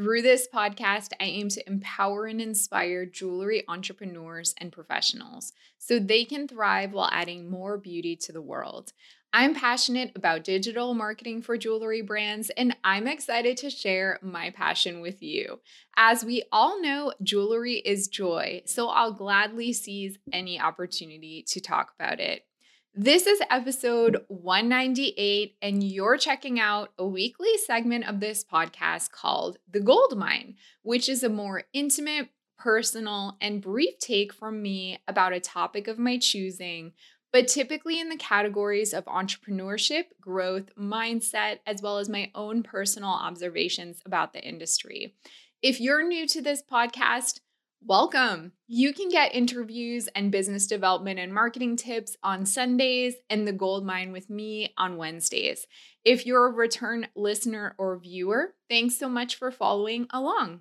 Through this podcast, I aim to empower and inspire jewelry entrepreneurs and professionals so they can thrive while adding more beauty to the world. I'm passionate about digital marketing for jewelry brands, and I'm excited to share my passion with you. As we all know, jewelry is joy, so I'll gladly seize any opportunity to talk about it. This is episode 198, and you're checking out a weekly segment of this podcast called The Gold Mine, which is a more intimate, personal, and brief take from me about a topic of my choosing, but typically in the categories of entrepreneurship, growth, mindset, as well as my own personal observations about the industry. If you're new to this podcast, Welcome. You can get interviews and business development and marketing tips on Sundays and the gold mine with me on Wednesdays. If you're a return listener or viewer, thanks so much for following along.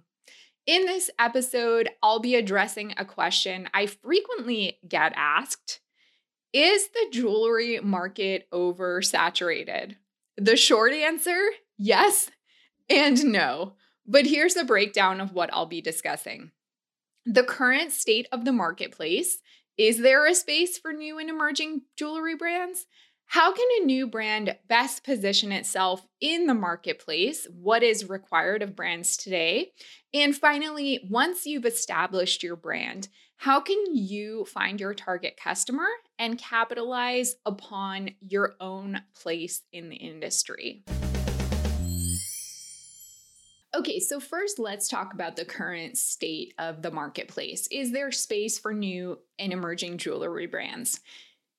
In this episode, I'll be addressing a question I frequently get asked Is the jewelry market oversaturated? The short answer yes and no. But here's a breakdown of what I'll be discussing the current state of the marketplace. Is there a space for new and emerging jewelry brands? How can a new brand best position itself in the marketplace? What is required of brands today? And finally, once you've established your brand, how can you find your target customer and capitalize upon your own place in the industry? Okay, so first let's talk about the current state of the marketplace. Is there space for new and emerging jewelry brands?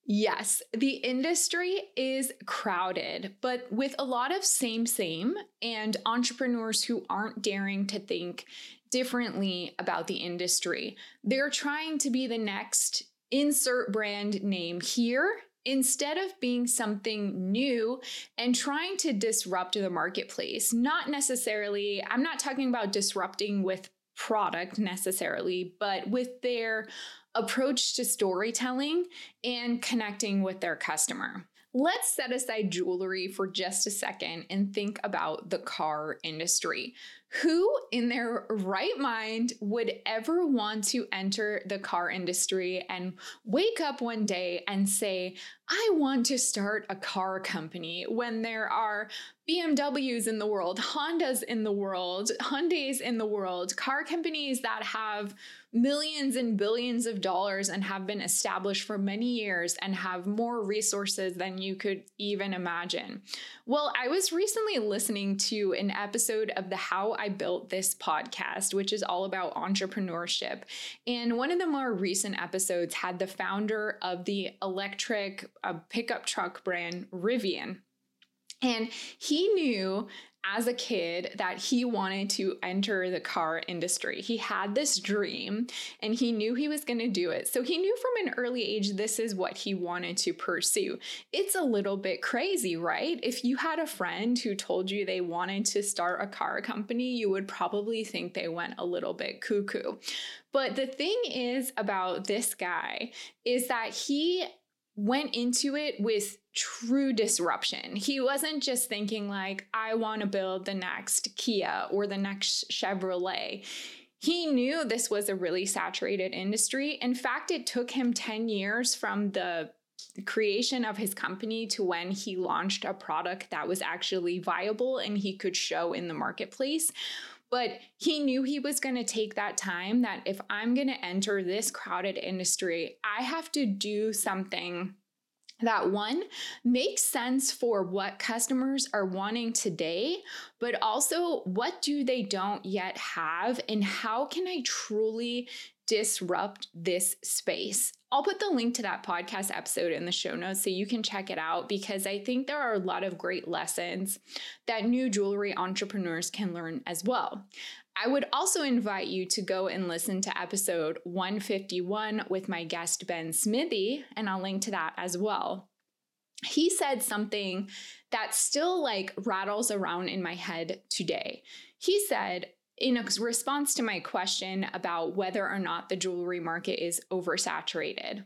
Yes, the industry is crowded, but with a lot of same, same, and entrepreneurs who aren't daring to think differently about the industry. They're trying to be the next insert brand name here instead of being something new and trying to disrupt the marketplace, not necessarily, I'm not talking about disrupting with product necessarily, but with their approach to storytelling and connecting with their customer. Let's set aside jewelry for just a second and think about the car industry. Who in their right mind would ever want to enter the car industry and wake up one day and say, I want to start a car company when there are BMWs in the world, Hondas in the world, Hyundais in the world, car companies that have millions and billions of dollars and have been established for many years and have more resources than you could even imagine. Well, I was recently listening to an episode of the How I Built This podcast, which is all about entrepreneurship. And one of the more recent episodes had the founder of the electric uh, pickup truck brand Rivian. And he knew as a kid that he wanted to enter the car industry. He had this dream and he knew he was going to do it. So he knew from an early age this is what he wanted to pursue. It's a little bit crazy, right? If you had a friend who told you they wanted to start a car company, you would probably think they went a little bit cuckoo. But the thing is about this guy is that he went into it with true disruption. He wasn't just thinking, like, I want to build the next Kia or the next Chevrolet. He knew this was a really saturated industry. In fact, it took him 10 years from the creation of his company to when he launched a product that was actually viable and he could show in the marketplace. But he knew he was going to take that time that if I'm going to enter this crowded industry, I have to do something that one makes sense for what customers are wanting today, but also what do they don't yet have and how can I truly disrupt this space. I'll put the link to that podcast episode in the show notes so you can check it out because I think there are a lot of great lessons that new jewelry entrepreneurs can learn as well. I would also invite you to go and listen to episode 151 with my guest Ben Smithee, and I'll link to that as well. He said something that still like rattles around in my head today. He said, in a response to my question about whether or not the jewelry market is oversaturated.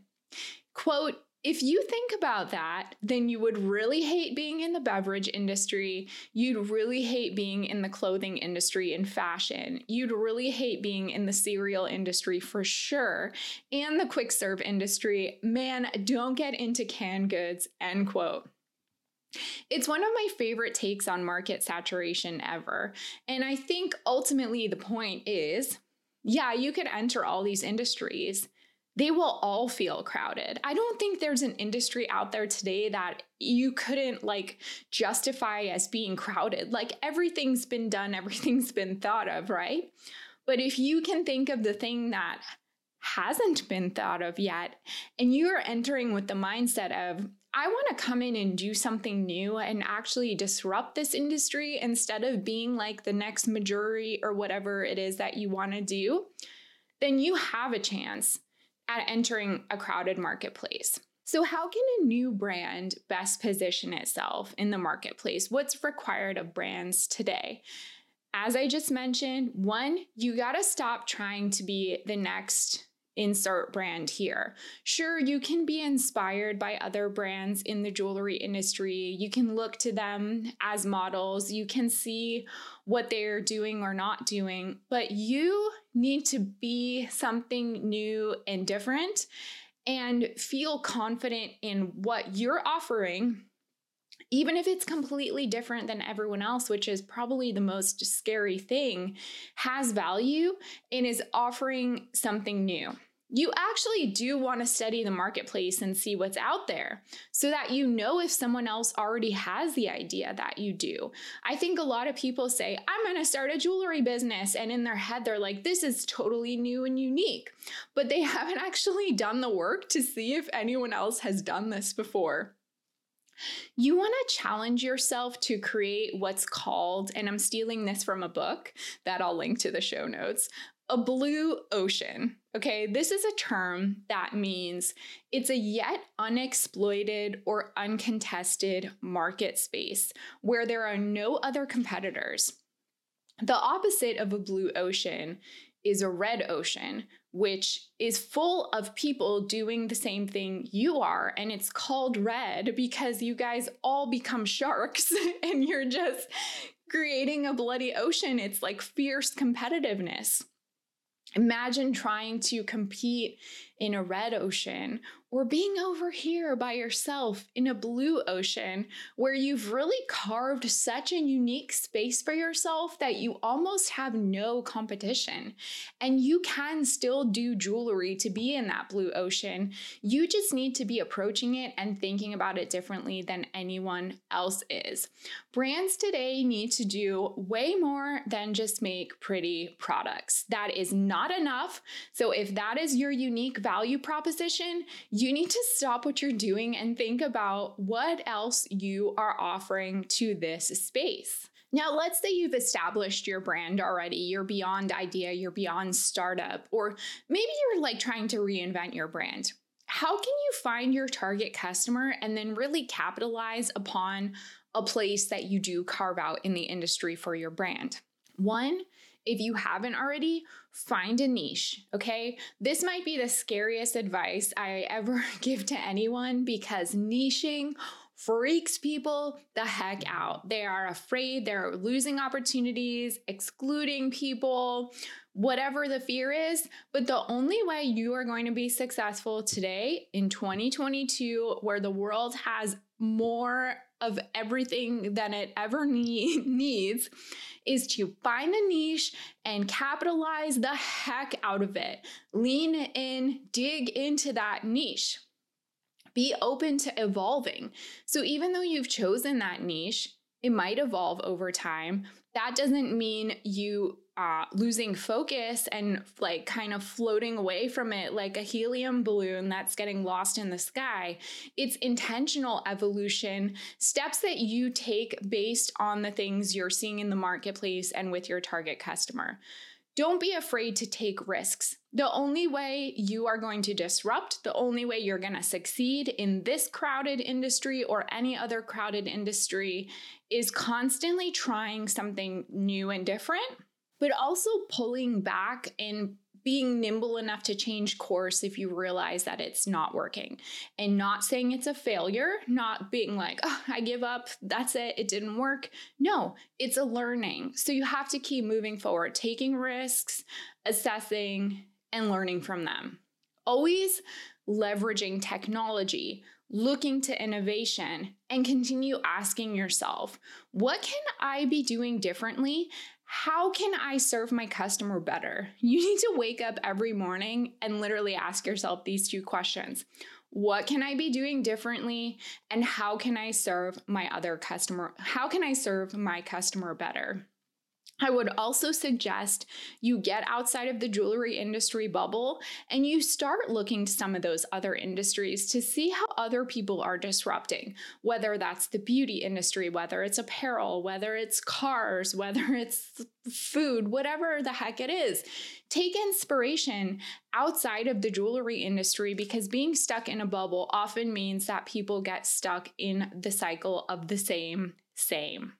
Quote, if you think about that, then you would really hate being in the beverage industry. You'd really hate being in the clothing industry and fashion. You'd really hate being in the cereal industry for sure. And the quick serve industry. Man, don't get into canned goods, end quote. It's one of my favorite takes on market saturation ever. And I think ultimately the point is yeah, you could enter all these industries. They will all feel crowded. I don't think there's an industry out there today that you couldn't like justify as being crowded. Like everything's been done, everything's been thought of, right? But if you can think of the thing that hasn't been thought of yet, and you're entering with the mindset of, I want to come in and do something new and actually disrupt this industry instead of being like the next majority or whatever it is that you want to do, then you have a chance at entering a crowded marketplace. So, how can a new brand best position itself in the marketplace? What's required of brands today? As I just mentioned, one, you got to stop trying to be the next insert brand here. Sure, you can be inspired by other brands in the jewelry industry. You can look to them as models. You can see what they're doing or not doing, but you need to be something new and different and feel confident in what you're offering even if it's completely different than everyone else, which is probably the most scary thing, has value and is offering something new you actually do want to study the marketplace and see what's out there so that you know if someone else already has the idea that you do. I think a lot of people say, I'm going to start a jewelry business. And in their head, they're like, this is totally new and unique. But they haven't actually done the work to see if anyone else has done this before. You want to challenge yourself to create what's called, and I'm stealing this from a book that I'll link to the show notes, a blue ocean. Okay, this is a term that means it's a yet unexploited or uncontested market space where there are no other competitors. The opposite of a blue ocean is a red ocean, which is full of people doing the same thing you are. And it's called red because you guys all become sharks and you're just creating a bloody ocean. It's like fierce competitiveness. Imagine trying to compete in a red ocean or being over here by yourself in a blue ocean where you've really carved such a unique space for yourself that you almost have no competition. And you can still do jewelry to be in that blue ocean. You just need to be approaching it and thinking about it differently than anyone else is. Brands today need to do way more than just make pretty products. That is not enough. So if that is your unique value proposition, you need to stop what you're doing and think about what else you are offering to this space. Now, let's say you've established your brand already, you're beyond idea, you're beyond startup, or maybe you're like trying to reinvent your brand. How can you find your target customer and then really capitalize upon a place that you do carve out in the industry for your brand? One, if you haven't already, find a niche, okay? This might be the scariest advice I ever give to anyone because niching freaks people the heck out. They are afraid they're losing opportunities, excluding people, whatever the fear is. But the only way you are going to be successful today in 2022, where the world has more of everything than it ever need, needs is to find a niche and capitalize the heck out of it. Lean in, dig into that niche. Be open to evolving. So, even though you've chosen that niche, it might evolve over time. That doesn't mean you uh, losing focus and like kind of floating away from it like a helium balloon that's getting lost in the sky. It's intentional evolution, steps that you take based on the things you're seeing in the marketplace and with your target customer. Don't be afraid to take risks. The only way you are going to disrupt, the only way you're going to succeed in this crowded industry or any other crowded industry is constantly trying something new and different, but also pulling back and being nimble enough to change course if you realize that it's not working and not saying it's a failure, not being like, oh, I give up, that's it, it didn't work. No, it's a learning. So you have to keep moving forward, taking risks, assessing, and learning from them. Always leveraging technology, looking to innovation, and continue asking yourself, what can I be doing differently how can I serve my customer better? You need to wake up every morning and literally ask yourself these two questions. What can I be doing differently? And how can I serve my other customer? How can I serve my customer better? I would also suggest you get outside of the jewelry industry bubble and you start looking to some of those other industries to see how other people are disrupting, whether that's the beauty industry, whether it's apparel, whether it's cars, whether it's food, whatever the heck it is. Take inspiration outside of the jewelry industry because being stuck in a bubble often means that people get stuck in the cycle of the same, same.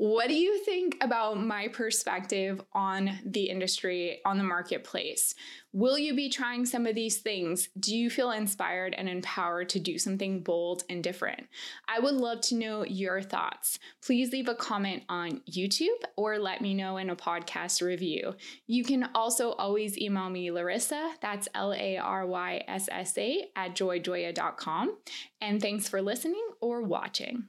What do you think about my perspective on the industry, on the marketplace? Will you be trying some of these things? Do you feel inspired and empowered to do something bold and different? I would love to know your thoughts. Please leave a comment on YouTube or let me know in a podcast review. You can also always email me Laryssa, that's L A R Y S S A, at joyjoya.com. And thanks for listening or watching.